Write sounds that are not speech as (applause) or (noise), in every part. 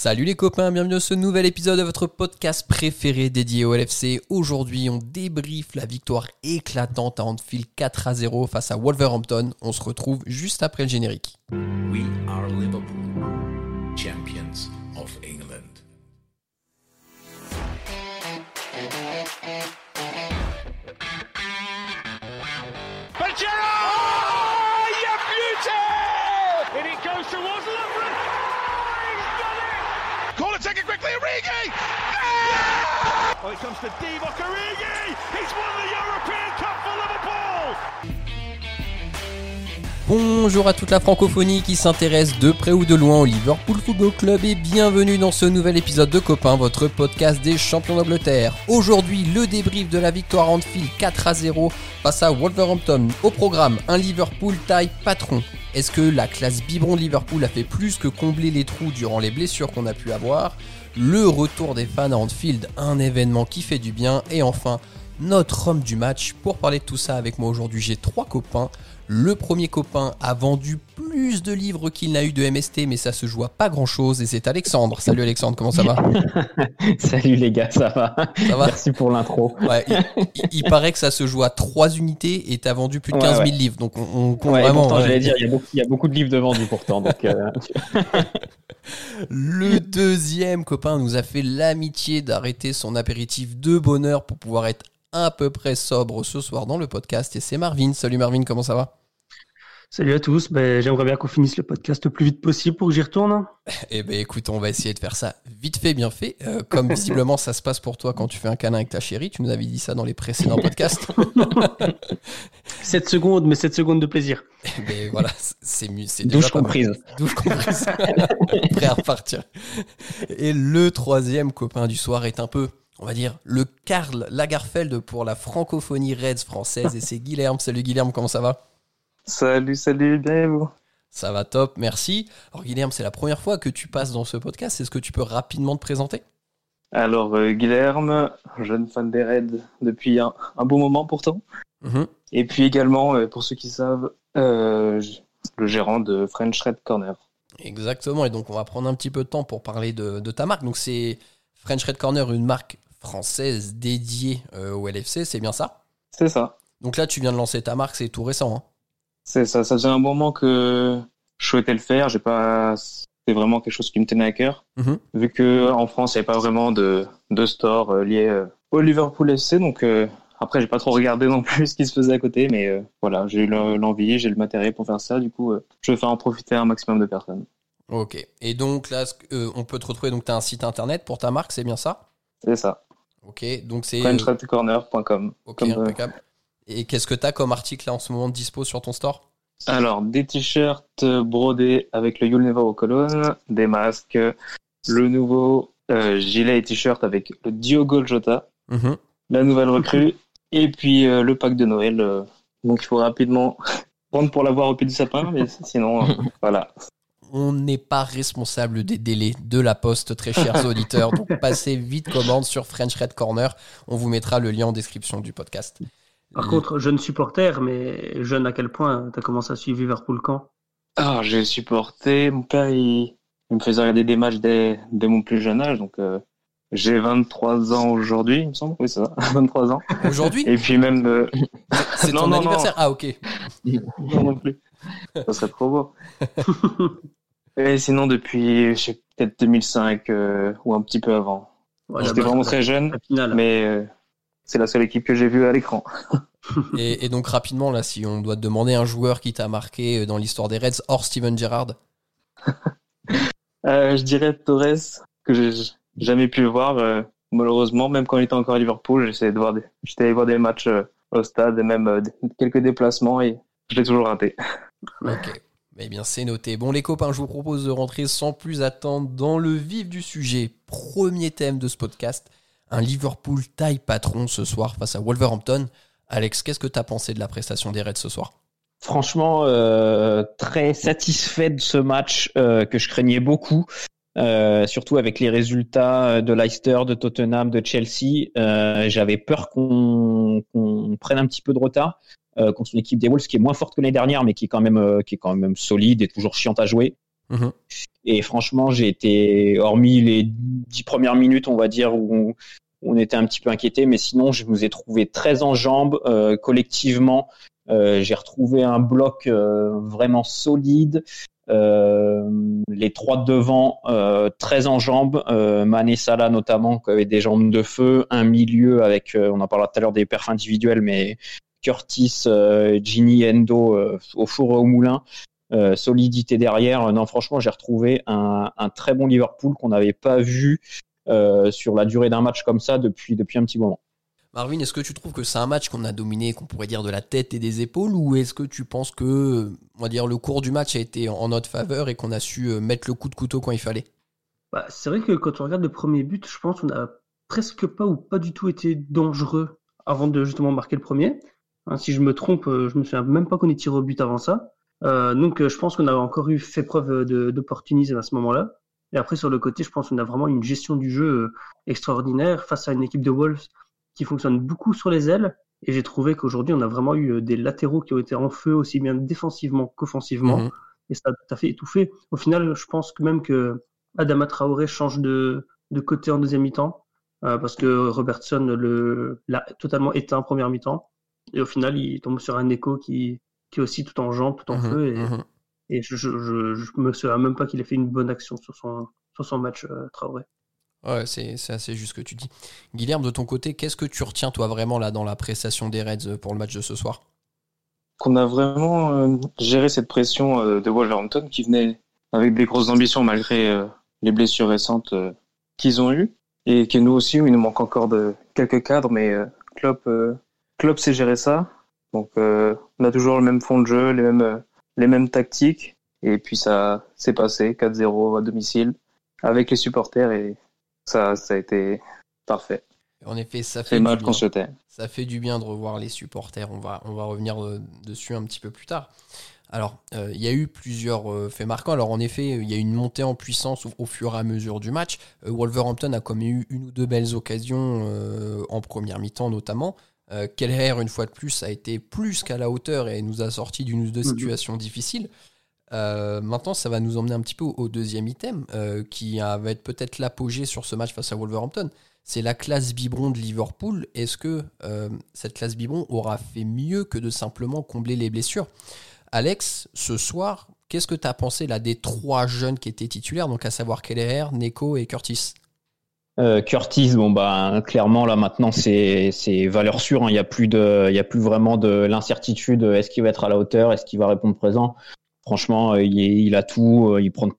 Salut les copains, bienvenue dans ce nouvel épisode de votre podcast préféré dédié au LFC. Aujourd'hui, on débriefe la victoire éclatante à Anfield 4 à 0 face à Wolverhampton. On se retrouve juste après le générique. Bonjour à toute la francophonie qui s'intéresse de près ou de loin au Liverpool Football Club et bienvenue dans ce nouvel épisode de Copain, votre podcast des champions d'Angleterre. Aujourd'hui, le débrief de la victoire Anfield 4 à 0 face à Wolverhampton. Au programme, un Liverpool taille patron. Est-ce que la classe biberon de Liverpool a fait plus que combler les trous durant les blessures qu'on a pu avoir? Le retour des fans à Anfield, un événement qui fait du bien, et enfin notre homme du match. Pour parler de tout ça avec moi aujourd'hui, j'ai trois copains. Le premier copain a vendu plus de livres qu'il n'a eu de MST, mais ça se joue à pas grand chose, et c'est Alexandre. Salut Alexandre, comment ça va (laughs) Salut les gars, ça va Ça va Merci pour l'intro. il, paraît que ça se joue à 3 unités et tu as vendu plus de 15 000 livres, donc on, compte vraiment. j'allais dire, il y, a beaucoup, de livres de vendus pourtant. Donc, euh, (laughs) Le deuxième copain nous a fait l'amitié d'arrêter son apéritif de bonheur pour pouvoir être à peu près sobre ce soir dans le podcast et c'est Marvin. Salut Marvin, comment ça va? Salut à tous, ben, j'aimerais bien qu'on finisse le podcast le plus vite possible pour que j'y retourne. Eh ben écoute, on va essayer de faire ça vite fait, bien fait. Euh, comme visiblement ça se passe pour toi quand tu fais un câlin avec ta chérie, tu nous avais dit ça dans les précédents podcasts. (laughs) 7 secondes, mais 7 secondes de plaisir. Eh ben voilà, c'est mieux. Douche comprise. Douche comprise. (laughs) Prêt à repartir. Et le troisième copain du soir est un peu on va dire, le Karl Lagerfeld pour la francophonie Reds française. Et c'est Guilherme. Salut Guilherme, comment ça va? Salut, salut, bien et vous? Ça va top, merci. Alors Guilherme, c'est la première fois que tu passes dans ce podcast. Est-ce que tu peux rapidement te présenter? Alors euh, Guilherme, jeune fan des Reds depuis un, bon moment pourtant. Mhm. Et puis également, euh, pour ceux qui savent, euh, le gérant de French Red Corner. Exactement, et donc on va prendre un petit peu de temps pour parler de, de ta marque. Donc c'est French Red Corner, une marque française dédiée euh, au LFC, c'est bien ça? C'est ça. Donc là, tu viens de lancer ta marque, c'est tout récent. Hein? C'est ça, ça faisait un moment que je souhaitais le faire. J'ai pas, c'est vraiment quelque chose qui me tenait à cœur. Mhm. Vu que en France, il n'y avait pas vraiment de, de store euh, lié euh, au Liverpool FC, donc après, j'ai pas trop regardé non plus (laughs) ce qui se faisait à côté, mais voilà, j'ai eu l'envie, j'ai le matériel pour faire ça. Du coup, je vais faire en profiter un maximum de personnes. Ok. Et donc là, on peut te retrouver. Donc, tu as un site internet pour ta marque, c'est bien ça? C'est ça. Ok, donc c'est. FrenchRedCorner.com. Ok, impeccable. Et qu'est-ce que tu as comme article là en ce moment dispo sur ton store? Alors, des t-shirts brodés avec le You'll Never Walk Alone, des masques, le nouveau euh, gilet et t-shirt avec le Diogo Jota, mhm. la nouvelle recrue, et puis euh, le pack de Noël. Euh, donc il faut rapidement (laughs) prendre pour l'avoir au pied du sapin, mais sinon, (laughs) voilà on n'est pas responsable des délais de la poste, très chers (laughs) auditeurs. Donc passez vite commande sur French Red Corner. On vous mettra le lien en description du podcast. Par contre, jeune supporter, mais jeune à quel point tu as commencé à suivre Liverpool quand? Ah, j'ai supporté. Mon père, il, me faisait regarder des matchs dès, mon plus jeune âge. Donc, euh, j'ai 23 ans aujourd'hui, il me semble. Oui, c'est ça, (laughs) 23 ans. Aujourd'hui? Et puis même. Euh, (laughs) c'est ton anniversaire? Ah, ok. (laughs) non, non plus. Ça serait trop beau. Et sinon, depuis, je sais, peut-être 2005 euh, ou un petit peu avant. J'étais vraiment très jeune, mais euh, c'est la seule équipe que j'ai vue à l'écran. (laughs) et, donc, rapidement, là, si on doit te demander un joueur qui t'a marqué euh, dans l'histoire des Reds, hors Steven Gerrard (laughs) Je dirais Torres, que j'ai jamais pu voir, malheureusement, même quand il était encore à Liverpool. J'essayais de voir des, j'étais allé voir des matchs au stade et même quelques déplacements et je l'ai toujours raté. (laughs) Ok. Eh bien, c'est noté. Bon, les copains, je vous propose de rentrer sans plus attendre dans le vif du sujet. Premier thème de ce podcast, un Liverpool taille patron ce soir face à Wolverhampton. Alex, qu'est-ce que tu as pensé de la prestation des Reds ce soir? Franchement, euh, très satisfait de ce match euh, que je craignais beaucoup. Euh, surtout avec les résultats de Leicester, de Tottenham, de Chelsea, j'avais peur qu'on prenne un petit peu de retard. Contre une équipe des Wolves qui est moins forte que l'année dernière, mais qui est quand même qui est quand même solide et toujours chiante à jouer. Mhm. Et franchement, j'ai été, hormis les dix premières minutes, on va dire, où on, était un petit peu inquiété, mais sinon, je vous ai trouvé très en jambes euh, collectivement. Euh, j'ai retrouvé un bloc euh, vraiment solide. les trois de devant très en jambes, Mané Salah notamment qui avait des jambes de feu, un milieu avec, on en parlera tout à l'heure des perfs individuels, mais Curtis, Ginny, Endo au four et au moulin, euh, solidité derrière. Non, franchement, j'ai retrouvé un, très bon Liverpool qu'on n'avait pas vu euh, sur la durée d'un match comme ça depuis, depuis un petit moment. Marvin, est-ce que tu trouves que c'est un match qu'on a dominé, qu'on pourrait dire de la tête et des épaules, ou est-ce que tu penses que, on va dire, le cours du match a été en notre faveur et qu'on a su euh, mettre le coup de couteau quand il fallait? Bah, C'est vrai que quand on regarde le premier but, je pense qu'on a presque pas ou pas du tout été dangereux avant de justement marquer le premier. Hein, si je me trompe, je me souviens même pas qu'on ait tiré au but avant ça. Euh, donc euh, je pense qu'on a encore eu fait preuve d'opportunisme à ce moment-là. Et après sur le côté, je pense qu'on a vraiment une gestion du jeu euh, extraordinaire face à une équipe de Wolves qui fonctionne beaucoup sur les ailes. Et j'ai trouvé qu'aujourd'hui, on a vraiment eu des latéraux qui ont été en feu aussi bien défensivement qu'offensivement. Mhm. Et ça a tout à fait étouffé. Au final, je pense que même que Adama Traoré change de, de côté en deuxième mi-temps. parce que Robertson l'a totalement éteint en première mi-temps. Et au final, il tombe sur un écho qui, qui est aussi tout en jambes, tout en mhm, feu. Et, mhm. et je, je, je, me souviens même pas qu'il ait fait une bonne action sur son, sur son match euh, Traoré. Ouais, c'est assez juste ce que tu dis. Guilherme, de ton côté, qu'est-ce que tu retiens toi vraiment là dans la prestation des Reds pour le match de ce soir? Qu'on a vraiment euh, géré cette pression euh, de Wolverhampton qui venait avec des grosses ambitions malgré les blessures récentes qu'ils ont eues et que nous aussi, il nous manque encore de quelques cadres, mais Klopp, Klopp sait gérer ça donc euh, on a toujours le même fond de jeu, les mêmes, euh, les mêmes tactiques. Et puis ça s'est passé 4-0 à domicile avec les supporters et ça, ça a été parfait. En effet, ça fait, mal qu'on Ça fait du bien de revoir les supporters. On va, on va revenir euh, dessus un petit peu plus tard. Alors, il y a eu plusieurs faits marquants. Alors, en effet, il y a eu une montée en puissance au, fur et à mesure du match. Wolverhampton a comme eu une ou deux belles occasions en première mi-temps, notamment. Euh, Keller, une fois de plus, a été plus qu'à la hauteur et nous a sorti d'une ou deux mhm. situations difficiles. Euh, maintenant, ça va nous emmener un petit peu au, deuxième item, euh, qui va être peut-être l'apogée sur ce match face à Wolverhampton. C'est la classe biberon de Liverpool. Est-ce que cette classe biberon aura fait mieux que de simplement combler les blessures? Alex, ce soir, qu'est-ce que tu as pensé là des trois jeunes qui étaient titulaires, donc à savoir Keller, Neko et Curtis euh, Curtis, bon bah clairement là maintenant c'est c'est valeur sûre. Hein. Il y a plus de, il y a plus vraiment de l'incertitude. Est-ce qu'il va être à la hauteur Est-ce qu'il va répondre présent Franchement, euh, il, a tout. Euh, il prend de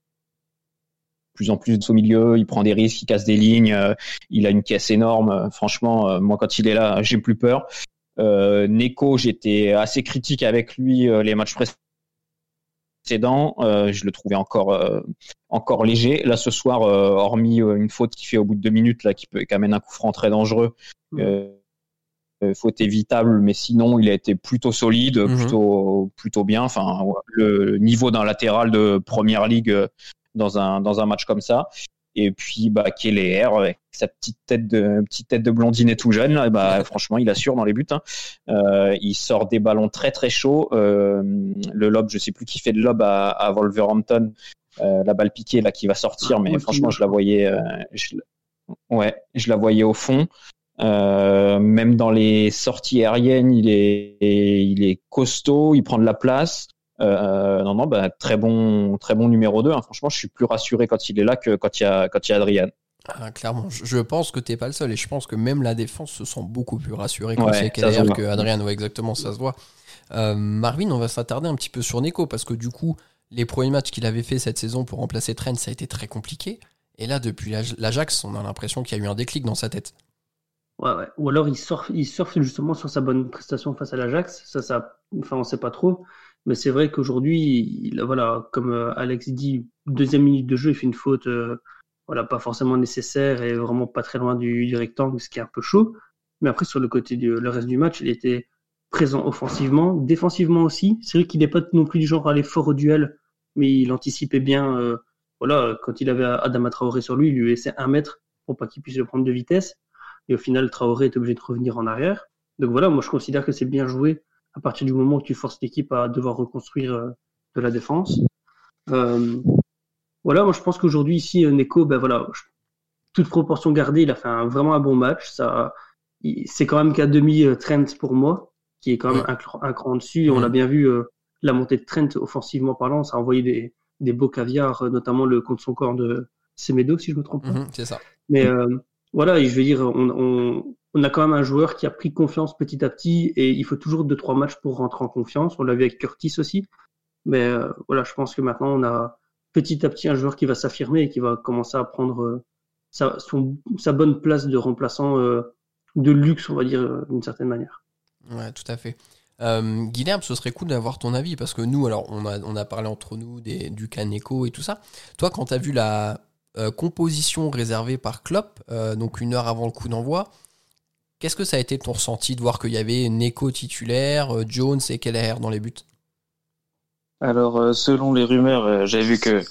plus en plus au milieu. Il prend des risques. Il casse des lignes. Il a une caisse énorme. Franchement, moi quand il est là, (laughs) j'ai plus peur. Neko, j'étais assez critique avec lui les matchs précédents euh, je le trouvais encore euh, encore léger. Là ce soir, euh, hormis une faute qui fait au bout de deux minutes là, qui peut qui amène un coup franc très dangereux. faute évitable, mais sinon il a été plutôt solide, mhm. plutôt plutôt bien. Enfin, le niveau d'un latéral de première ligue dans un dans un match comme ça. Et puis, bah, Keller, avec sa petite tête de, petite tête de blondine et tout jeune, bah, (laughs) franchement, il assure dans les buts. Hein. Euh, il sort des ballons très très chauds. Euh, le lob, je sais plus qui fait le lob à, à Wolverhampton. Euh, la balle piquée là qui va sortir, ah, mais franchement, je la voyais, euh, je, ouais, je la voyais au fond. Euh, même dans les sorties aériennes, il est, il est costaud, il prend de la place. Non, non, bah, très bon, très bon numéro 2. Hein. Franchement, je suis plus rassuré quand il est là que quand il y a, quand il y a Adrian. Ah, clairement, je pense que t'es pas le seul et je pense que même la défense se sent beaucoup plus rassurée quand c'est Keller que Adrian. Ouais, exactement, ça se voit. Marvin, on va s'attarder un petit peu sur Neko parce que du coup, les premiers matchs qu'il avait fait cette saison pour remplacer Trent, ça a été très compliqué. Et là, depuis l'Ajax, on a l'impression qu'il y a eu un déclic dans sa tête. Ouais. Ou alors il surfe, justement sur sa bonne prestation face à l'Ajax. Ça, ça, enfin, on sait pas trop. Mais c'est vrai qu'aujourd'hui, voilà, comme euh, Alex dit, deuxième minute de jeu, il fait une faute, euh, voilà, pas forcément nécessaire et vraiment pas très loin du, rectangle, ce qui est un peu chaud. Mais après, sur le côté du le reste du match, il était présent offensivement, défensivement aussi. C'est vrai qu'il n'est pas non plus du genre à aller fort au duel, mais il anticipait bien. Euh, voilà, quand il avait Adama Traoré sur lui, il lui laissait un mètre pour pas qu'il puisse le prendre de vitesse. Et au final, Traoré est obligé de revenir en arrière. Donc voilà, moi je considère que c'est bien joué à partir du moment où tu forces l'équipe à devoir reconstruire euh, de la défense. Euh, voilà, moi je pense qu'aujourd'hui ici, Neko, ben voilà, toute proportion gardée, il a fait vraiment un bon match. Ça, c'est quand même qu'à demi Trent pour moi, qui est quand même un, un, cran dessus. On a bien vu la montée de Trent offensivement parlant, ça a envoyé des, des beaux caviars, notamment le contre son corps de Semedo, si je me trompe pas. Mhm, c'est ça. Mais voilà, je veux dire, on, on, on, a quand même un joueur qui a pris confiance petit à petit et il faut toujours deux trois matchs pour rentrer en confiance. On l'a vu avec Curtis aussi. Mais euh, voilà, je pense que maintenant on a petit à petit un joueur qui va s'affirmer et qui va commencer à prendre euh, sa, son, sa bonne place de remplaçant euh, de luxe, on va dire d'une certaine manière. Ouais, tout à fait. Euh, Guilherme, ce serait cool d'avoir ton avis parce que nous, alors, on a, on a parlé entre nous des, du Kaneko et tout ça. Toi, quand tu as vu la, euh, composition réservée par Klopp, euh, donc une heure avant le coup d'envoi. Qu'est-ce que ça a été ton ressenti de voir qu'il y avait Neko titulaire, euh, Jones et Keller dans les buts? Alors, selon les rumeurs, j'avais vu que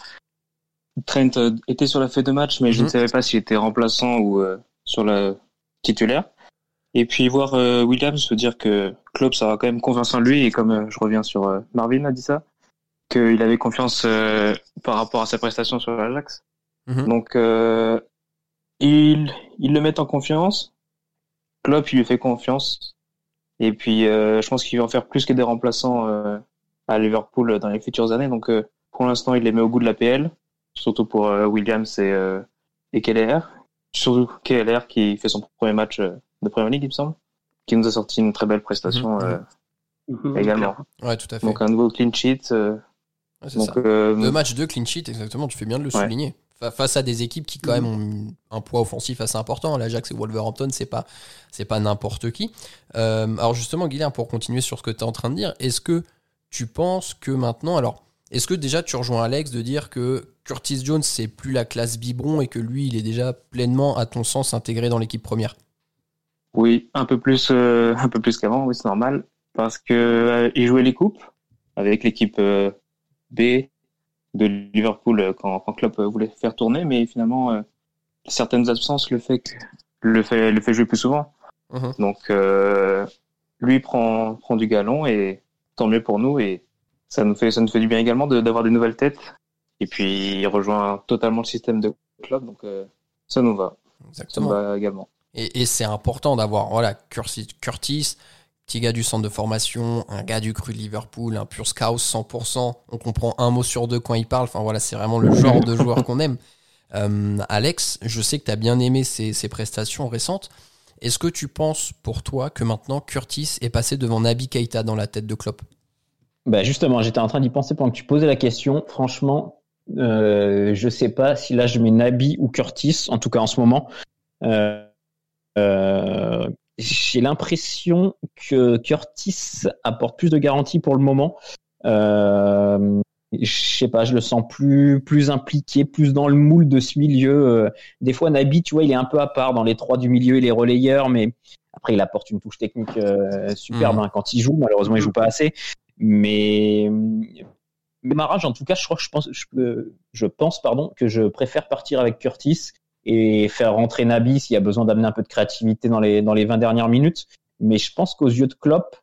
Trent était sur la feuille de match, mais je ne mhm. savais pas s'il était remplaçant ou sur la titulaire. Et puis voir Williams se dire que Klopp ça va quand même confiance en lui et comme je reviens sur Marvin a dit ça, qu'il avait confiance par rapport à sa prestation sur l'Ajax. Mhm. Donc, euh, ils, ils le mettent en confiance. Klopp, il lui fait confiance. Et puis, euh, je pense qu'il va en faire plus que des remplaçants euh, à Liverpool dans les futures années. Donc, euh, pour l'instant, il les met au goût de la PL, surtout pour euh, Williams et, euh, et KLR. Surtout KLR qui fait son premier match de Premier League, il me semble, qui nous a sorti une très belle prestation mhm. Mhm. également. Ouais, tout à fait. Donc, un nouveau clean sheet. Ouais, donc, ça. Deux matchs de clean sheet, exactement, tu fais bien de le souligner face à des équipes qui quand même ont un poids offensif assez important. L'Ajax et Wolverhampton, c'est pas c'est pas n'importe qui. Euh, alors justement, Guilherme, pour continuer sur ce que tu es en train de dire, est-ce que tu penses que maintenant, alors est-ce que déjà tu rejoins Alex de dire que Curtis Jones c'est plus la classe biberon et que lui il est déjà pleinement à ton sens intégré dans l'équipe première? Oui, un peu plus euh, un peu plus qu'avant, oui c'est normal parce que euh, il jouait les coupes avec l'équipe B, de Liverpool euh, quand, quand Klopp voulait faire tourner, mais finalement euh, certaines absences le fait que, le fait le fait jouer plus souvent. Mhm. Donc euh, lui prend prend du galon et tant mieux pour nous et ça nous fait ça nous fait du bien également d'avoir des nouvelles têtes et puis il rejoint totalement le système de Klopp donc ça nous va. Exactement. Ça nous va également. Et, c'est important d'avoir voilà Curtis, petit gars du centre de formation, un gars du cru de Liverpool, un pur scout 100%. On comprend un mot sur deux quand il parle. Voilà, c'est vraiment le genre de joueur qu'on aime. Euh, Alex, je sais que tu as bien aimé ses, prestations récentes. Est-ce que tu penses pour toi que maintenant Curtis est passé devant Nabi Keita dans la tête de Klopp? Bah Justement, j'étais en train d'y penser pendant que tu posais la question. Franchement, euh, je sais pas si là je mets Nabi ou Curtis, en tout cas en ce moment. Euh j'ai l'impression que Curtis apporte plus de garanties pour le moment. Euh, je sais pas, je le sens plus plus impliqué, plus dans le moule de ce milieu. Euh, des fois, Nabi, tu vois, il est un peu à part dans les trois du milieu et les relayeurs, mais après, il apporte une touche technique euh, superbe mmh. hein, quand il joue. Malheureusement, il joue pas assez. Mais Marage, en tout cas, je crois que je pense, je, je pense, pardon, que je préfère partir avec Curtis et faire rentrer Nabi s'il y a besoin d'amener un peu de créativité dans les, dans les 20 dernières minutes. Mais je pense qu'aux yeux de Klopp,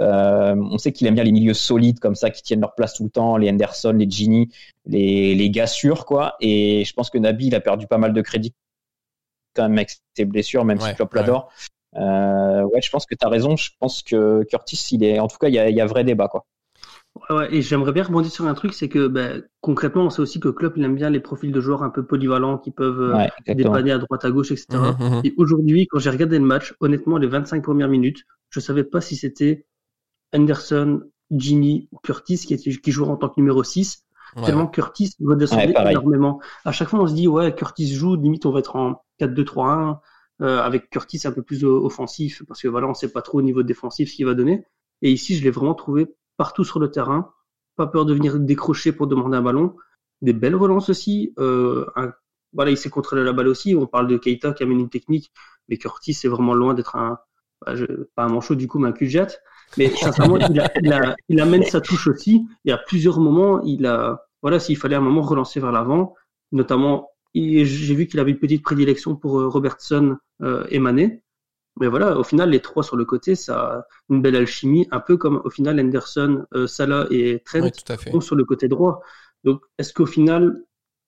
euh, on sait qu'il aime bien les milieux solides comme ça qui tiennent leur place tout le temps, les Henderson, les Gini, les, les gars sûrs quoi. Et je pense que Nabi il a perdu pas mal de crédit quand même avec ses blessures, même si Klopp l'adore. Euh, ouais, je pense que tu as raison. Je pense que Curtis, il est, en tout cas, il y a, il y a vrai débat quoi. Ouais, et j'aimerais bien rebondir sur un truc, c'est que ben, concrètement, on sait aussi que Klopp il aime bien les profils de joueurs un peu polyvalents qui peuvent euh, dépanner à droite à gauche, etc. Mmh, mmh, mmh. Et aujourd'hui, quand j'ai regardé le match, honnêtement, les 25 premières minutes, je savais pas si c'était Anderson, Jimmy ou Curtis qui, était, qui jouait en tant que numéro 6. Tellement Curtis redescendait énormément. À chaque fois, on se dit, ouais, Curtis joue, limite, on va être en 4-2-3-1, euh, avec Curtis un peu plus offensif, parce que voilà, on sait pas trop au niveau défensif ce qu'il va donner. Et ici, je l'ai vraiment trouvé partout sur le terrain, pas peur de venir décrocher pour demander un ballon, des belles relances aussi. Euh, voilà, il sait contrôler la balle aussi. On parle de Keita qui amène une technique, mais Curtis c'est vraiment loin d'être un, bah, pas un manchot du coup, mais un cul Mais (laughs) sincèrement, il, amène sa touche aussi. Et à plusieurs moments, il a, voilà, s'il fallait un moment relancer vers l'avant, notamment, j'ai vu qu'il avait une petite prédilection pour euh, Robertson euh, et. Mais voilà, au final, les trois sur le côté, ça a une belle alchimie, un peu comme au final Henderson, euh, Salah et Trent sont sur le côté droit. Donc, est-ce qu'au final,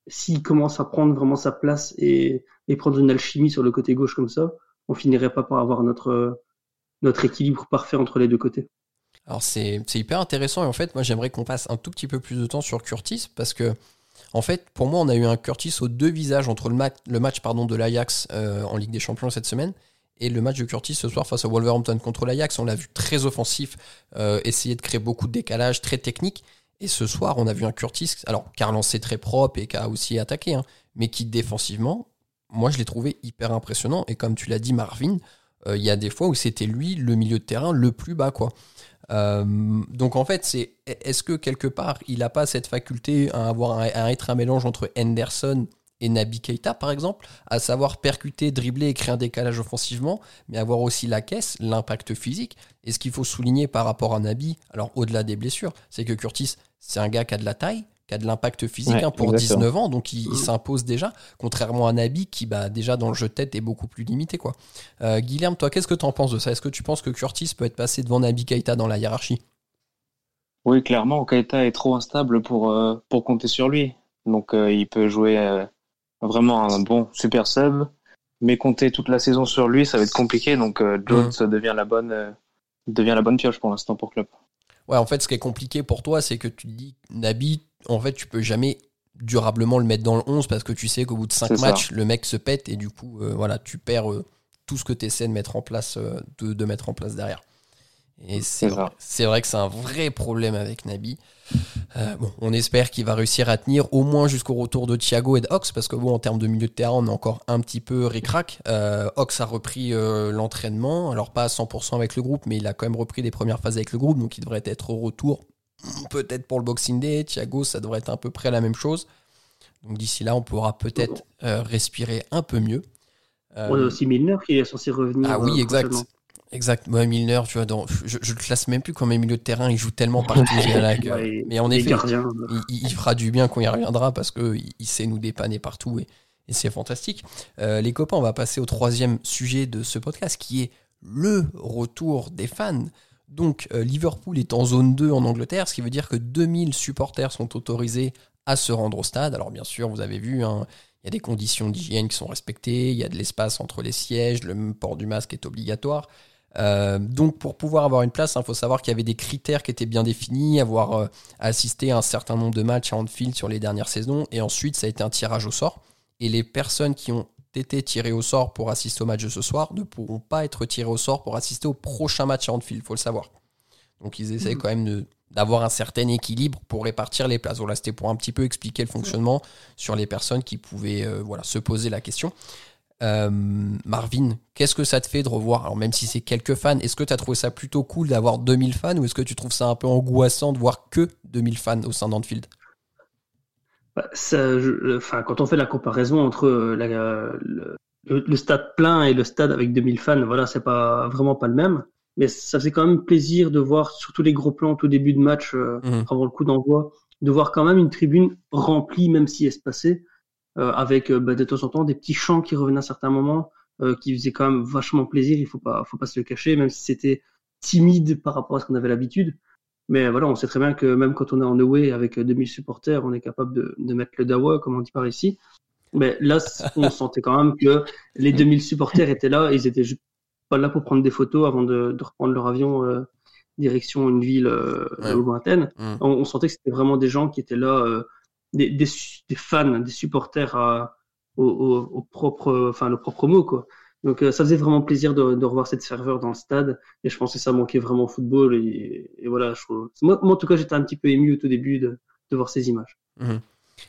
s'il commence à prendre vraiment sa place et, et prendre une alchimie sur le côté gauche comme ça, on finirait pas par avoir notre, notre équilibre parfait entre les deux côtés? Alors c'est hyper intéressant et en fait moi j'aimerais qu'on passe un tout petit peu plus de temps sur Curtis parce que en fait pour moi on a eu un Curtis aux deux visages entre le, match, le match pardon, de l'Ajax euh, en Ligue des Champions cette semaine et le match de Curtis ce soir face à Wolverhampton contre l'Ajax. On l'a vu très offensif, euh, essayer de créer beaucoup de décalage, très technique. Et ce soir on a vu un Curtis alors qui a relancé très propre et qui a aussi attaqué, hein, mais qui défensivement, moi je l'ai trouvé hyper impressionnant et comme tu l'as dit Marvin, euh, il y a des fois où c'était lui le milieu de terrain le plus bas quoi. Euh, donc en fait, c'est est-ce que quelque part il n'a pas cette faculté à avoir à être un mélange entre Henderson et Nabi Keita par exemple, à savoir percuter, dribbler et créer un décalage offensivement, mais avoir aussi la caisse, l'impact physique. Et ce qu'il faut souligner par rapport à Nabi, alors au-delà des blessures, c'est que Curtis, c'est un gars qui a de la taille, qui a de l'impact physique hein, pour 19 ans, donc il, s'impose déjà, contrairement à Nabi qui bah, déjà dans le jeu de tête est beaucoup plus limité. quoi. Euh, Guilherme, toi qu'est-ce que tu en penses de ça? Est-ce que tu penses que Curtis peut être passé devant Nabi Keita dans la hiérarchie? Oui, clairement, Keita est trop instable pour, euh, pour compter sur lui. Donc euh, il peut jouer vraiment un bon super sub, mais compter toute la saison sur lui, ça va être compliqué. Donc Jones mmh. devient, la bonne, devient la bonne pioche pour l'instant pour club. Ouais, en fait, ce qui est compliqué pour toi, c'est que tu dis Nabi, en fait, tu peux jamais durablement le mettre dans le 11 parce que tu sais qu'au bout de 5 matchs, le mec se pète et du coup, euh, voilà, tu perds euh, tout ce que tu essaies de mettre en place, euh, de, mettre en place derrière. Et c'est vrai, vrai, que c'est un vrai problème avec Nabi. bon, on espère qu'il va réussir à tenir au moins jusqu'au retour de Thiago et d'Ox, parce que bon, en termes de milieu de terrain, on est encore un petit peu ric-rac. Ox a repris l'entraînement, alors pas à 100% avec le groupe, mais il a quand même repris les premières phases avec le groupe, donc il devrait être au retour peut-être pour le Boxing Day. Thiago, ça devrait être à peu près la même chose. Donc d'ici là, on pourra peut-être euh, respirer un peu mieux. on a aussi Milner qui est censé revenir. Ah oui, euh, exact. Exact. Milner, tu vois, je, ne le classe même plus comme un milieu de terrain. Il joue tellement partout. mais en effet, il, fera du bien quand il reviendra parce que il, sait nous dépanner partout et, c'est fantastique. Euh, les copains, on va passer au troisième sujet de ce podcast qui est le retour des fans. Donc euh, Liverpool est en zone 2 en Angleterre, ce qui veut dire que 2000 supporters sont autorisés à se rendre au stade. Alors bien sûr, vous avez vu, hein, il y a des conditions d'hygiène qui sont respectées, il y a de l'espace entre les sièges, le port du masque est obligatoire. Euh, donc pour pouvoir avoir une place, il faut savoir qu'il y avait des critères qui étaient bien définis, avoir euh, assisté à un certain nombre de matchs à Anfield sur les dernières saisons, et ensuite ça a été un tirage au sort. Et les personnes qui ont été tirés au sort pour assister au match de ce soir ne pourront pas être tirés au sort pour assister au prochain match à Anfield, il faut le savoir. Donc ils essayent mhm. quand même d'avoir un certain équilibre pour répartir les places. Voilà, c'était pour un petit peu expliquer le fonctionnement sur les personnes qui pouvaient euh, voilà, se poser la question. Euh, Marvin, qu'est-ce que ça te fait de revoir Alors même si c'est quelques fans, est-ce que tu as trouvé ça plutôt cool d'avoir 2000 fans ou est-ce que tu trouves ça un peu angoissant de voir que 2000 fans au sein d'Anfield? Bah, enfin, quand on fait la comparaison entre euh, le, stade plein et le stade avec 2000 fans, voilà, c'est pas vraiment pas le même. Mais ça faisait quand même plaisir de voir, surtout les gros plans tout début de match, euh, mmh. avant le coup d'envoi, de voir quand même une tribune remplie, même si espacée, euh, avec bah, de temps en temps des petits chants qui revenaient à certains moments, qui faisaient quand même vachement plaisir. Il faut pas, faut pas se le cacher, même si c'était timide par rapport à ce qu'on avait l'habitude. Mais voilà, on sait très bien que même quand on est en away avec 2000 supporters, on est capable de, de mettre le dawa, comme on dit par ici. Mais là, (laughs) on sentait quand même que les 2000 supporters étaient là, ils étaient pas là pour prendre des photos avant de, de reprendre leur avion euh, direction une ville euh, lointaine. Mmh. On, sentait que c'était vraiment des gens qui étaient là, euh, des, fans, des supporters à, au, au, au, propre, enfin le propre mot quoi. Donc euh, ça faisait vraiment plaisir de, revoir cette serveur dans le stade et je pensais que ça manquait vraiment au football et, voilà. moi, en tout cas j'étais un petit peu ému au tout début de, voir ces images. Mhm.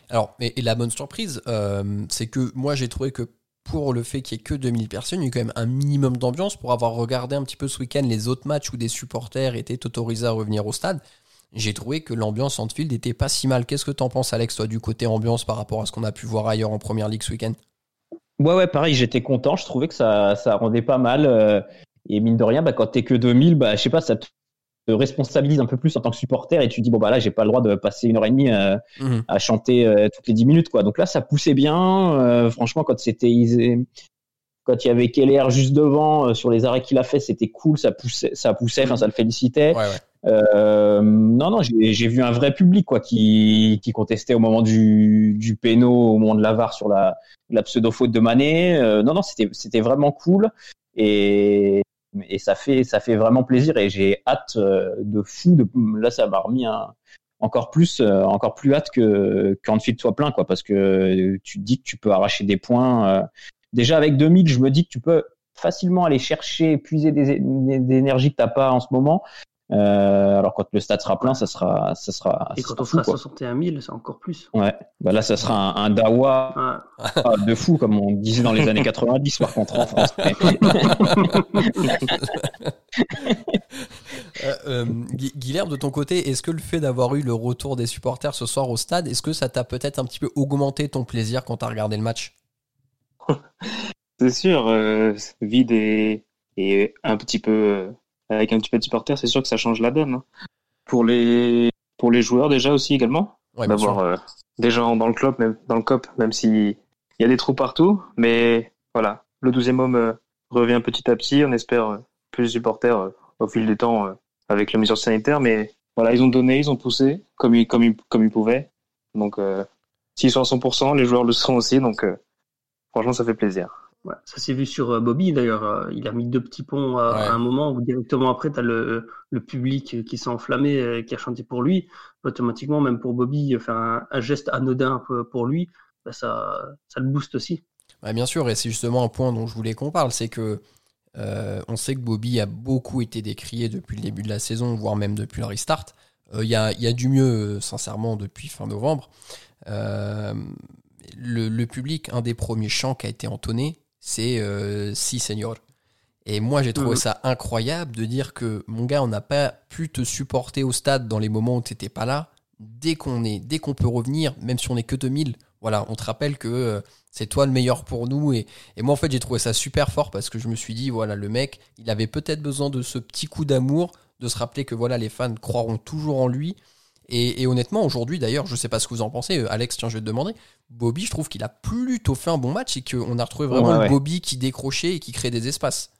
Alors et, la bonne surprise euh, c'est que moi j'ai trouvé que pour le fait qu'il n'y ait que 2000 personnes, il y a quand même un minimum d'ambiance pour avoir regardé un petit peu ce week-end les autres matchs où des supporters étaient autorisés à revenir au stade. J'ai trouvé que l'ambiance en field était pas si mal. Qu'est-ce que tu en penses, Alex, toi, du côté ambiance par rapport à ce qu'on a pu voir ailleurs en première ligue ce week-end? Ouais, ouais, pareil, j'étais content. Je trouvais que ça, ça rendait pas mal. Euh, et mine de rien, bah, quand t'es que 2000, bah, je sais pas, ça te responsabilise un peu plus en tant que supporter et tu dis bon bah là j'ai pas le droit de passer une heure et demie euh, mhm. à chanter euh, toutes les 10 minutes quoi donc là ça poussait bien franchement quand c'était quand il y avait Keller juste devant sur les arrêts qu'il a fait c'était cool ça poussait ça poussait enfin ça le félicitait Euh, non, non, j'ai vu un vrai public quoi qui, qui contestait au moment du, du au moment de l'avare sur la, la pseudo faute de Mané. Euh, non, non, c'était vraiment cool et et ça fait ça fait vraiment plaisir et j'ai hâte euh, de fou. De, là, ça m'a remis un, encore plus euh, encore plus hâte que qu'Anfield soit plein quoi parce que tu dis que tu peux arracher des points. déjà avec 2000, je me dis que tu peux facilement aller chercher, puiser des, des, énergies que t'as pas en ce moment. Euh, alors quand le stade sera plein, ça sera, ça sera. Et quand on fou, sera 61 000, c'est encore plus. Ouais. Bah là, ça sera un, dawa de fou, comme on disait dans les années (laughs) 90, par contre en France. (laughs) euh, euh, Guilherme, de ton côté, est-ce que le fait d'avoir eu le retour des supporters ce soir au stade, est-ce que ça t'a peut-être un petit peu augmenté ton plaisir quand t'as regardé le match? (laughs) C'est sûr, euh, vide et, et un petit peu avec un petit peu de supporter, c'est sûr que ça change la donne. Hein. Pour les pour les joueurs déjà aussi également, d'avoir euh, des gens dans le club, même dans le cop, même s'il y a des trous partout, mais voilà, le 12e homme euh, revient petit à petit. On espère euh, plus de supporters au fil du temps avec la mesure sanitaire, mais voilà, ils ont donné, ils ont poussé comme ils comme ils comme ils pouvaient. Donc s'ils sont à 100%, les joueurs le seront aussi. Donc franchement, ça fait plaisir ça s'est vu sur euh, Bobby d'ailleurs. Euh, il a mis deux petits ponts à, un moment où directement après, tu as le, le, public qui s'est enflammé, euh, qui a chanté pour lui. Automatiquement, même pour Bobby, faire un, geste anodin pour lui, bah, ça, ça le booste aussi. bien sûr, et c'est justement un point dont je voulais qu'on parle, c'est que on sait que Bobby a beaucoup été décrié depuis le début de la saison, voire même depuis le restart. Il y, a, y, a, du mieux, sincèrement, depuis fin novembre. le, le, public, un des premiers chants qui a été entonné, c'est euh, Si Seigneur. Et moi, j'ai trouvé mhm. ça incroyable de dire que, mon gars, on n'a pas pu te supporter au stade dans les moments où tu n'étais pas là. Dès qu'on est, dès qu'on peut revenir, même si on n'est que 2000, voilà, on te rappelle que euh, c'est toi le meilleur pour nous. Et, et moi, en fait, j'ai trouvé ça super fort parce que je me suis dit, voilà, le mec, il avait peut-être besoin de ce petit coup d'amour, de se rappeler que, voilà, les fans croiront toujours en lui. Et, honnêtement, aujourd'hui, d'ailleurs, je ne sais pas ce que vous en pensez. Euh, Alex, tiens, je vais te demander. Bobby, je trouve qu'il a plutôt fait un bon match et qu'on a retrouvé vraiment Bobby qui décrochait et qui crée des espaces.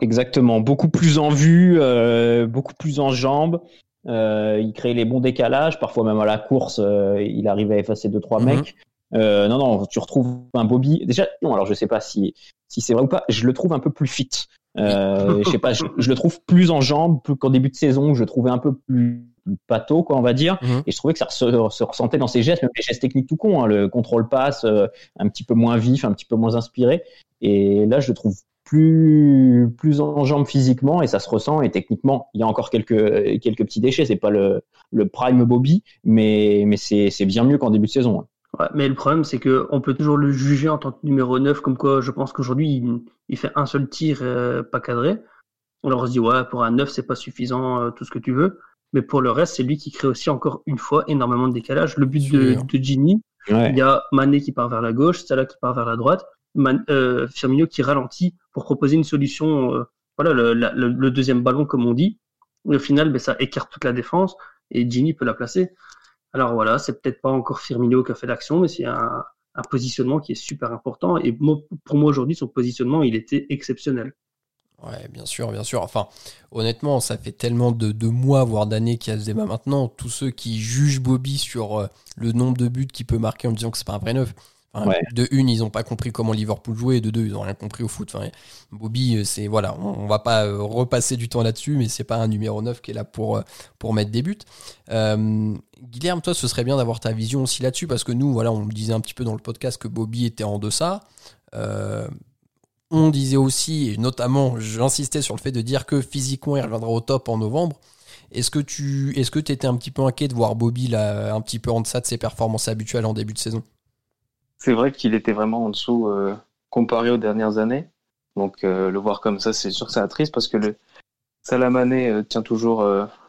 Exactement. Beaucoup plus en vue, euh, beaucoup plus en jambes. Euh, il crée les bons décalages. Parfois, même à la course, il arrivait à effacer deux, trois mhm. mecs. non, non, tu retrouves un Bobby. Déjà, non, alors je sais pas si, si c'est vrai ou pas. Je le trouve un peu plus fit. je sais pas, je, je, le trouve plus en jambes, qu'en début de saison. Je le trouvais un peu plus pato, quoi, on va dire. Mhm. Et je trouvais que ça se, ressentait dans ses gestes, même les gestes techniques tout con, hein, le contrôle passe, euh, un petit peu moins vif, un petit peu moins inspiré. Et là, je le trouve plus plus en jambes physiquement et ça se ressent et techniquement il y a encore quelques quelques petits déchets c'est pas le le prime Bobby mais mais c'est c'est bien mieux qu'en début de saison hein. mais le problème c'est que on peut toujours le juger en tant que numéro 9 comme quoi je pense qu'aujourd'hui il, fait un seul tir euh, pas cadré on se dit ouais pour un 9 c'est pas suffisant euh, tout ce que tu veux mais pour le reste, c'est lui qui crée aussi encore une fois énormément de décalage. Le but de, de Gini, il y a Mané qui part vers la gauche, Salah qui part vers la droite, euh, Firmino qui ralentit pour proposer une solution. Euh, voilà, le, le, deuxième ballon comme on dit. au final, ben, ça écarte toute la défense et Gini peut la placer. Alors voilà, c'est peut-être pas encore Firmino qui a fait l'action, mais c'est un, un positionnement qui est super important. Et pour moi aujourd'hui, son positionnement, il était exceptionnel. Ouais, bien sûr, bien sûr. Enfin, honnêtement, ça fait tellement de, mois, voire d'années qu'il y a ce débat maintenant. Tous ceux qui jugent Bobby sur euh, le nombre de buts qu'il peut marquer en disant que c'est pas un vrai neuf. De une, ils n'ont pas compris comment Liverpool jouait, et de deux, ils n'ont rien compris au foot. Enfin, Bobby, euh, c'est voilà, on, va pas euh, repasser du temps là-dessus, mais c'est pas un numéro 9 qui est là pour, pour mettre des buts. Guilherme, toi, ce serait bien d'avoir ta vision aussi là-dessus, parce que nous, voilà, on disait un petit peu dans le podcast que Bobby était en deçà. On disait aussi, et notamment, j'insistais sur le fait de dire que physiquement, il reviendra au top en novembre. Est-ce que tu est-ce que étais un petit peu inquiet de voir Bobby là, un petit peu en deçà de ses performances habituelles en début de saison? C'est vrai qu'il était vraiment en dessous euh, comparé aux dernières années. Donc euh, le voir comme ça, c'est sûr que ça triste parce que le Salamané euh, tient toujours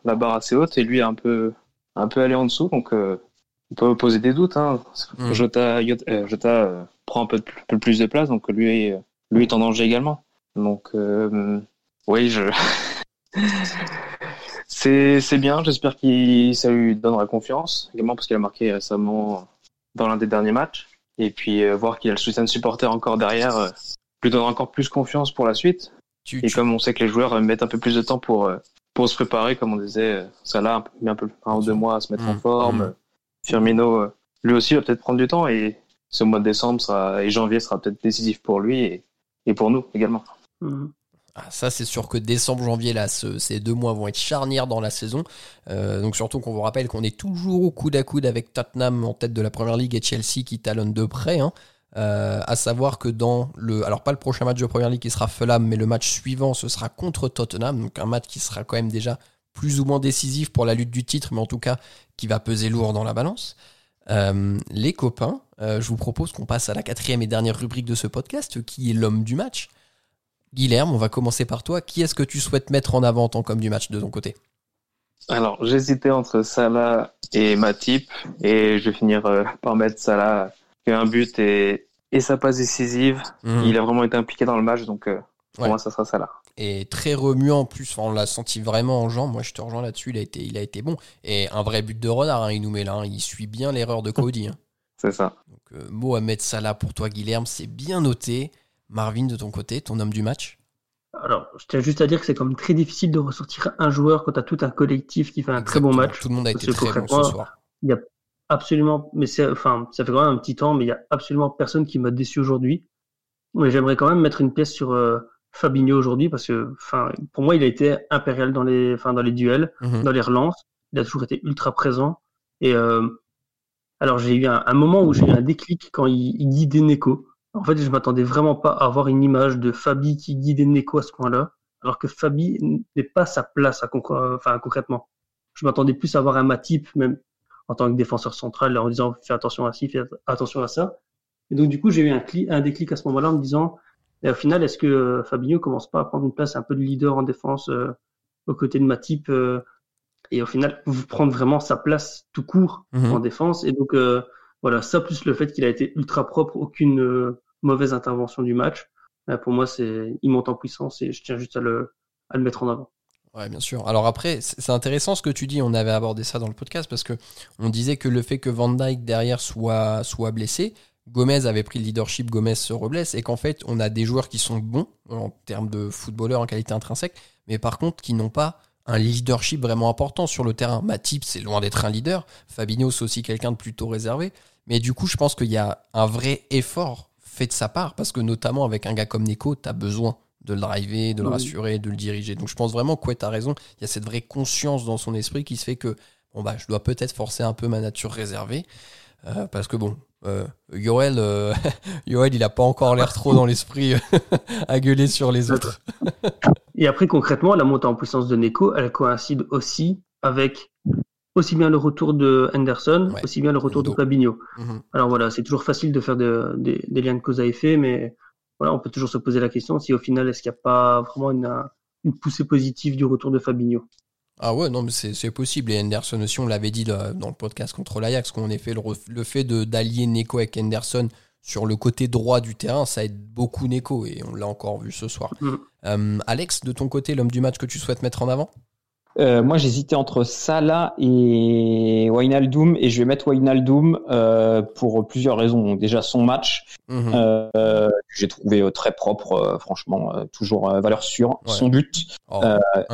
la barre assez haute et lui est un peu un peu allé en dessous. Donc on peut poser des doutes. Hein. Mmh. Jota, Jota prend un peu, plus de place, donc lui lui est en danger également. Donc, euh, oui, je. (laughs) c'est bien. J'espère que ça lui donnera confiance également parce qu'il a marqué récemment dans l'un des derniers matchs. Et puis euh, voir qu'il a le soutien de supporters encore derrière euh, lui donnera encore plus confiance pour la suite. et comme on sait que les joueurs mettent un peu plus de temps pour pour se préparer, comme on disait, ça l'a un, peu, un ou deux mois à se mettre en mmh. forme. Mmh. Firmino, lui aussi, va peut-être prendre du temps et ce mois de décembre sera, et janvier sera peut-être décisif pour lui et, et pour nous également. Mmh. Ah, ça, c'est sûr que décembre, janvier, là, ces deux mois vont être charnières dans la saison. Euh, donc, surtout qu'on vous rappelle qu'on est toujours au coude à coude avec Tottenham en tête de la première ligue et Chelsea qui talonne de près. Hein. Euh, à savoir que dans le. Alors, pas le prochain match de première ligue qui sera Fulham, mais le match suivant, ce sera contre Tottenham. Donc, un match qui sera quand même déjà plus ou moins décisif pour la lutte du titre, mais en tout cas qui va peser lourd dans la balance. Euh, les copains, je vous propose qu'on passe à la quatrième et dernière rubrique de ce podcast, qui est l'homme du match. Guilherme, on va commencer par toi. Qui est-ce que tu souhaites mettre en avant en tant qu'homme du match de ton côté? Alors, j'hésitais entre Salah et Matip, et je vais finir euh, par mettre Salah, qui a un but et, et sa passe décisive. Mhm. Il a vraiment été impliqué dans le match, donc euh, pour moi, ça sera Salah. Et très remuant en plus, on l'a senti vraiment en jambes. Moi, je te rejoins là-dessus, il, a été, il a été bon. Et un vrai but de renard, hein, il nous met là. Hein. Il suit bien l'erreur de Cody. Hein. (laughs) C'est ça. Donc, euh, Mohamed Salah pour toi, Guilherme, c'est bien noté. Marvin, de ton côté, ton homme du match? Alors, je tiens juste à dire que c'est quand même très difficile de ressortir un joueur quand tu as tout un collectif qui fait un très bon match. Tout le monde a été très bon ce soir. Il y a absolument, mais c'est, enfin, ça fait quand même un petit temps, mais il y a absolument personne qui m'a déçu aujourd'hui. Mais j'aimerais quand même mettre une pièce sur euh, Fabinho aujourd'hui parce que, enfin, pour moi, il a été impérial dans les, enfin, dans les duels, mhm. dans les relances. Il a toujours été ultra présent. Et euh, alors, j'ai eu un, moment où j'ai eu un déclic quand il, il guidait Neko. En fait, je m'attendais vraiment pas à avoir une image de Fabi qui guidait Neko à ce point-là, alors que Fabi n'est pas sa place à enfin, concrètement. Je m'attendais plus à avoir un Matip, même en tant que défenseur central, en disant fais attention à ci, fais attention à ça. Et donc, du coup, j'ai eu un, un déclic à ce moment-là en me disant, et au final, est-ce que euh, Fabinho commence pas à prendre une place un peu de leader en défense euh, aux côtés de Matip euh, et au final, vous prendre vraiment sa place tout court mhm. en défense? Et donc, voilà, ça plus le fait qu'il a été ultra propre, aucune euh, mauvaise intervention du match. Euh, pour moi, c'est il monte en puissance et je tiens juste à le, à le mettre en avant. Ouais, bien sûr. Alors après, c'est intéressant ce que tu dis. On avait abordé ça dans le podcast parce que on disait que le fait que Van Dyke derrière soit, soit blessé, Gomez avait pris le leadership, Gomez se reblesse et qu'en fait, on a des joueurs qui sont bons en termes de footballeurs en qualité intrinsèque, mais par contre qui n'ont pas un leadership vraiment important sur le terrain. Matip, c'est loin d'être un leader. Fabinho, c'est aussi quelqu'un de plutôt réservé. Mais du coup, je pense qu'il y a un vrai effort fait de sa part, parce que notamment avec un gars comme Nico, tu as besoin de le driver, de le rassurer, de le diriger. Donc je pense vraiment que tu as raison. Il y a cette vraie conscience dans son esprit qui se fait que bon bah je dois peut-être forcer un peu ma nature réservée. Euh, parce que bon, euh, Yoel, euh, (laughs) Yoel, il a pas encore l'air trop dans l'esprit (laughs) à gueuler sur les autres. Et après, concrètement, la montée en puissance de Neko, elle coïncide aussi avec aussi bien le retour de Henderson, aussi bien le retour de Fabinho. Mhm. Alors voilà, c'est toujours facile de faire des liens de cause à effet, mais voilà, on peut toujours se poser la question si au final, est-ce qu'il n'y a pas vraiment une, une, poussée positive du retour de Fabinho Ah ouais, non, mais c'est possible. Et Henderson aussi, on l'avait dit dans le podcast contre l'Ajax, qu'on fait le, le fait d'allier Neko avec Henderson sur le côté droit du terrain, ça aide beaucoup Neko, et on l'a encore vu ce soir. Mhm. Euh, Alex, de ton côté, l'homme du match que tu souhaites mettre en avant? Euh, moi, j'hésitais entre Salah et Wijnaldum, et je vais mettre Wijnaldum euh, pour plusieurs raisons. déjà, son match, mhm. euh, j'ai trouvé euh, très propre, euh, franchement, toujours valeur sûre. Son but, oh,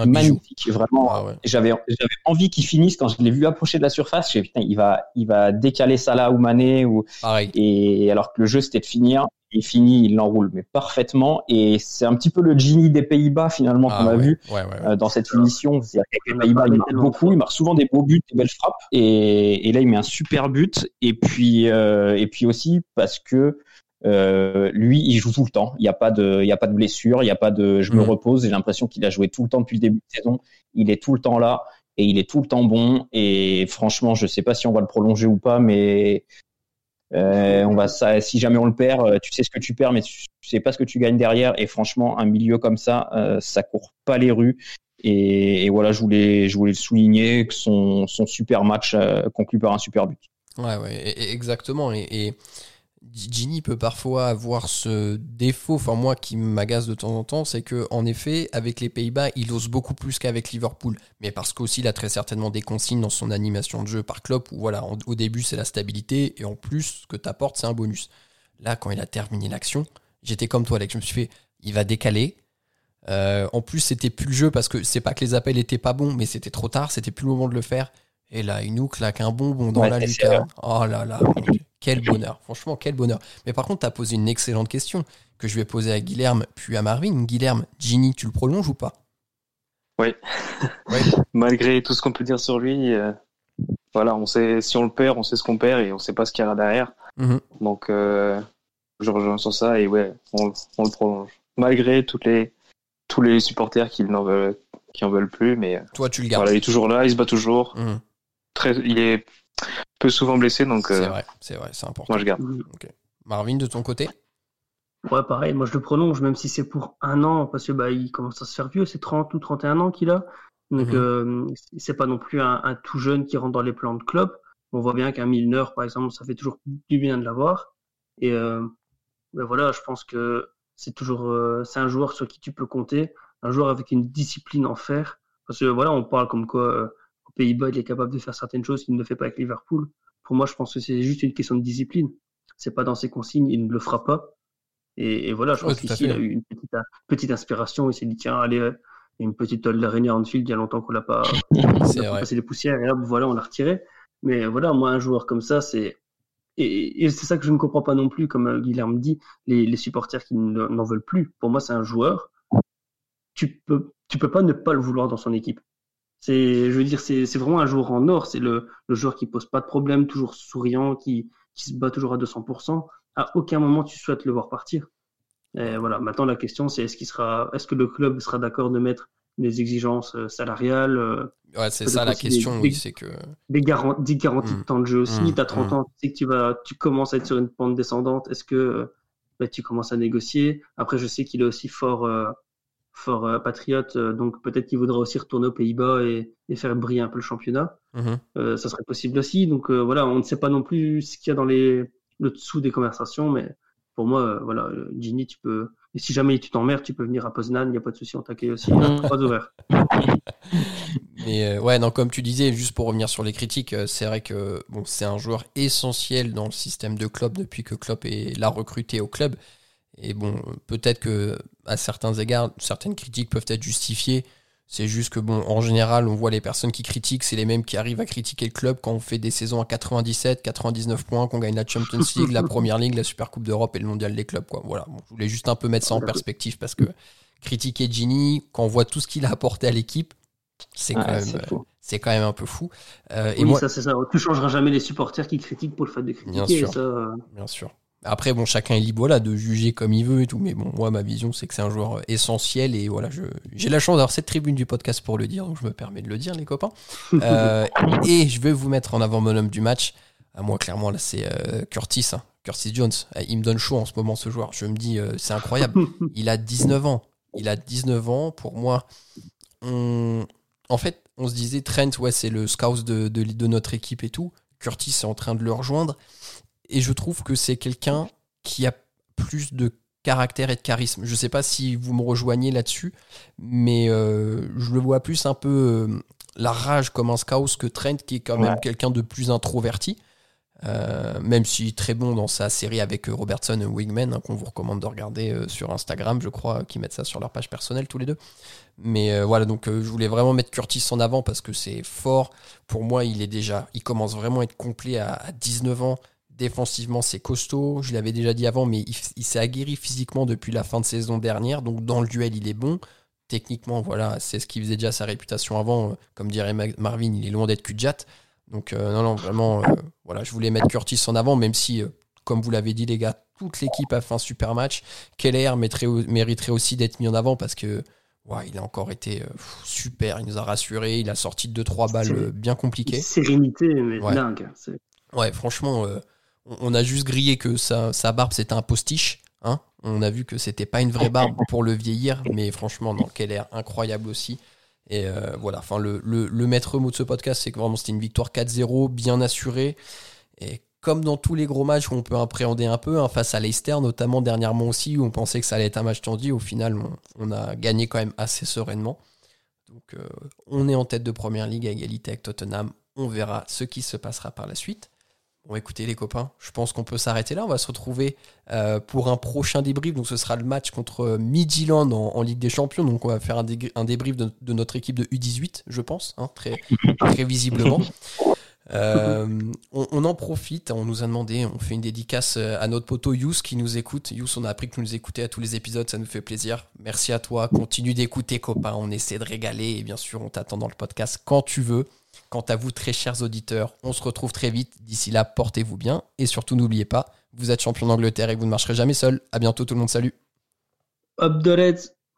magnifique, vraiment. Ah j'avais j'avais envie qu'il finisse quand je l'ai vu approcher de la surface. J'ai putain, il va il va décaler Salah ou Mané ou et alors que le jeu c'était de finir il finit, il l'enroule mais parfaitement. Et c'est un petit peu le Genie des Pays-Bas finalement qu'on ah a vu euh, dans cette émission. cest les Pays-Bas, il marque beaucoup, il marque souvent des beaux buts, des belles frappes. Et, et là, il met un super but. Et puis, euh, et puis aussi parce que euh, lui, il joue tout le temps. Il n'y a pas de, il y a pas de blessure, il n'y a pas de, je me mm. repose. J'ai l'impression qu'il a joué tout le temps depuis le début de saison. Il est tout le temps là et il est tout le temps bon. Et franchement, je sais pas si on va le prolonger ou pas, mais euh, on va ça, si jamais on le perd, euh, tu sais ce que tu perds, mais tu, sais pas ce que tu gagnes derrière. Et franchement, un milieu comme ça, euh, ça court pas les rues. Et, voilà, je voulais, je voulais le souligner que son, son super match conclu par un super but. Ouais, ouais, exactement. et Ginny peut parfois avoir ce défaut, enfin moi qui m'agace de temps en temps, c'est que en effet, avec les Pays-Bas, il ose beaucoup plus qu'avec Liverpool. Mais parce qu'aussi il a très certainement des consignes dans son animation de jeu par club où voilà, au début c'est la stabilité et en plus ce que t'apportes c'est un bonus. Là, quand il a terminé l'action, j'étais comme toi, Alex, je me suis fait, il va décaler. en plus, c'était plus le jeu parce que c'est pas que les appels étaient pas bons, mais c'était trop tard, c'était plus le moment de le faire. Et là, il nous claque un bonbon dans la lucarne. Oh là là, quel bonheur. Franchement, quel bonheur. Mais par contre, tu as posé une excellente question que je vais poser à Guilherme puis à Marvin. Guilherme, Ginny, tu le prolonges ou pas? Oui. (laughs) Malgré tout ce qu'on peut dire sur lui, euh, voilà, on sait si on le perd, on sait ce qu'on perd et on sait pas ce qu'il y a derrière. Mhm. Donc, euh, je rejoins sur ça et ouais, on, le prolonge. Malgré toutes les, tous les supporters qui n'en veulent, qui en veulent plus, mais toi tu le gardes. Voilà, il est toujours là, il se bat toujours. Mhm il est peu souvent blessé, donc. C'est euh, vrai, c'est vrai, c'est important. Moi, je garde. Marvin, de ton côté Ouais, pareil, moi je le prolonge, même si c'est pour un an, parce que bah, il commence à se faire vieux, c'est 30 ou 31 ans qu'il a. Donc, mhm. euh, c'est pas non plus un, tout jeune qui rentre dans les plans de club. On voit bien qu'un Milner, par exemple, ça fait toujours du bien de l'avoir. Et euh, ben voilà, je pense que c'est toujours c'est un joueur sur qui tu peux compter, un joueur avec une discipline en fer. Parce que voilà, on parle comme quoi Pays-Bas, il est capable de faire certaines choses qu'il ne fait pas avec Liverpool. Pour moi, je pense que c'est juste une question de discipline. C'est pas dans ses consignes, il ne le fera pas. Et, voilà, je pense qu'ici, il a eu une petite, inspiration. Il s'est dit, tiens, allez, a une petite toile d'araignée en field, il y a longtemps qu'on l'a pas, (laughs) passé les poussières, et hop, voilà, on l'a retiré. Mais voilà, moi, un joueur comme ça, c'est. Et, c'est ça que je ne comprends pas non plus, comme euh, Guilherme dit, les, les supporters qui n'en veulent plus. Pour moi, c'est un joueur. Tu peux, tu peux pas ne pas le vouloir dans son équipe. C'est, je veux dire, c'est, c'est vraiment un joueur en or. C'est le, le joueur qui pose pas de problème, toujours souriant, qui, qui se bat toujours à 200%. À aucun moment tu souhaites le voir partir. Et voilà. Maintenant, la question, c'est est-ce qu'il sera, est-ce que le club sera d'accord de mettre des exigences euh, salariales euh, Ouais, c'est ça la question. oui, c'est que des, garanties, de temps de jeu aussi. Mmh, tu as 30 ans, tu sais que tu vas, tu commences à être sur une pente descendante. Est-ce que bah, tu commences à négocier? Après, je sais qu'il est aussi fort. Euh, fort euh, patriote, euh, donc peut-être qu'il voudra aussi retourner aux Pays-Bas et, faire briller un peu le championnat. Mhm. Euh, ça serait possible aussi. Donc voilà, on ne sait pas non plus ce qu'il y a dans les, le dessous des conversations, mais pour moi, voilà, Ginny, tu peux. Et si jamais tu t'emmerdes, tu peux venir à Poznan, il n'y a pas de souci, on t'accueille aussi. pas d'horaire. (laughs) Mais ouais, non, comme tu disais, juste pour revenir sur les critiques, c'est vrai que bon, c'est un joueur essentiel dans le système de Klopp depuis que Klopp l'a recruté au club. Et bon, peut-être que à certains égards, certaines critiques peuvent être justifiées. C'est juste que, bon, en général, on voit les personnes qui critiquent, c'est les mêmes qui arrivent à critiquer le club quand on fait des saisons à 97, 99 points, qu'on gagne la Champions League, la Première Ligue, la Super Coupe d'Europe et le Mondial des clubs. Quoi. Voilà, je voulais juste un peu mettre ça en perspective parce que critiquer Gini, quand on voit tout ce qu'il a apporté à l'équipe, c'est quand, même, c'est quand même un peu fou. Euh, et moi... ça, c'est ça. Tu changeras jamais les supporters qui critiquent pour le fait de critiquer. Bien sûr. Euh, Bien sûr. Après, bon, chacun est libre voilà, de juger comme il veut et tout, mais bon, moi, ma vision, c'est que c'est un joueur essentiel et voilà, j'ai la chance d'avoir cette tribune du podcast pour le dire, donc je me permets de le dire, les copains. (laughs) Euh, et je vais vous mettre en avant mon homme du match. À moi, clairement, là, c'est euh, Curtis, hein, Curtis Jones. Euh, il me donne chaud en ce moment, ce joueur. Je me dis, c'est incroyable. (laughs) Il a 19 ans. Il a 19 ans. Pour moi, en fait, on se disait, Trent, ouais, c'est le scout de, de, de notre équipe et tout. Curtis est en train de le rejoindre. Et je trouve que c'est quelqu'un qui a plus de caractère et de charisme. Je ne sais pas si vous me rejoignez là-dessus, mais euh, je le vois plus un peu euh, la rage comme un scout que Trent, qui est quand même quelqu'un de plus introverti. Euh, même si très bon dans sa série avec Robertson et Wigman, hein, qu'on vous recommande de regarder sur Instagram, je crois, qui mettent ça sur leur page personnelle tous les deux. Mais voilà, donc je voulais vraiment mettre Curtis en avant parce que c'est fort. Pour moi, il est déjà, il commence vraiment à être complet à, à 19 ans. Défensivement, c'est costaud. Je l'avais déjà dit avant, mais il, s'est aguerri physiquement depuis la fin de saison dernière. Donc, dans le duel, il est bon. Techniquement, voilà, c'est ce qui faisait déjà sa réputation avant. Comme dirait Marvin, il est loin d'être Kudjat. Donc, euh, non, non, vraiment, euh, voilà, je voulais mettre Curtis en avant, même si, euh, comme vous l'avez dit, les gars, toute l'équipe a fait un super match. Keller mériterait aussi d'être mis en avant parce que ouais, il a encore été super. Il nous a rassuré. Il a sorti 2-3 balles bien compliquées. Sérénité, mais dingue. Ouais, franchement, on a juste grillé que sa, barbe c'était un postiche. Hein on a vu que c'était pas une vraie barbe (laughs) pour le vieillir, mais franchement, non, quel air incroyable aussi. Et euh, voilà, enfin, le, maître mot de ce podcast, c'est que vraiment c'était une victoire 4-0, bien assurée. Et comme dans tous les gros matchs où on peut appréhender un peu, hein, face à Leicester, notamment dernièrement aussi, où on pensait que ça allait être un match tendu, au final, on, a gagné quand même assez sereinement. Donc, euh, on est en tête de première ligue à égalité avec Tottenham. On verra ce qui se passera par la suite. Bon, écoutez les copains, je pense qu'on peut s'arrêter là. On va se retrouver euh, pour un prochain débrief. Donc, ce sera le match contre Midland en, Ligue des Champions. Donc, on va faire un, débrief de, notre équipe de U18, je pense, hein, très, très visiblement. (laughs) Euh, on, en profite, on nous a demandé, on fait une dédicace euh, à notre poteau Yous qui nous écoute. Yous, on a appris que tu nous écoutais à tous les épisodes, ça nous fait plaisir. Merci à toi, continue d'écouter, copain. On essaie de régaler et bien sûr, on t'attend dans le podcast quand tu veux. Quant à vous, très chers auditeurs, on se retrouve très vite. D'ici là, portez-vous bien et surtout, n'oubliez pas, vous êtes champion d'Angleterre et vous ne marcherez jamais seul. À bientôt, tout le monde. Salut.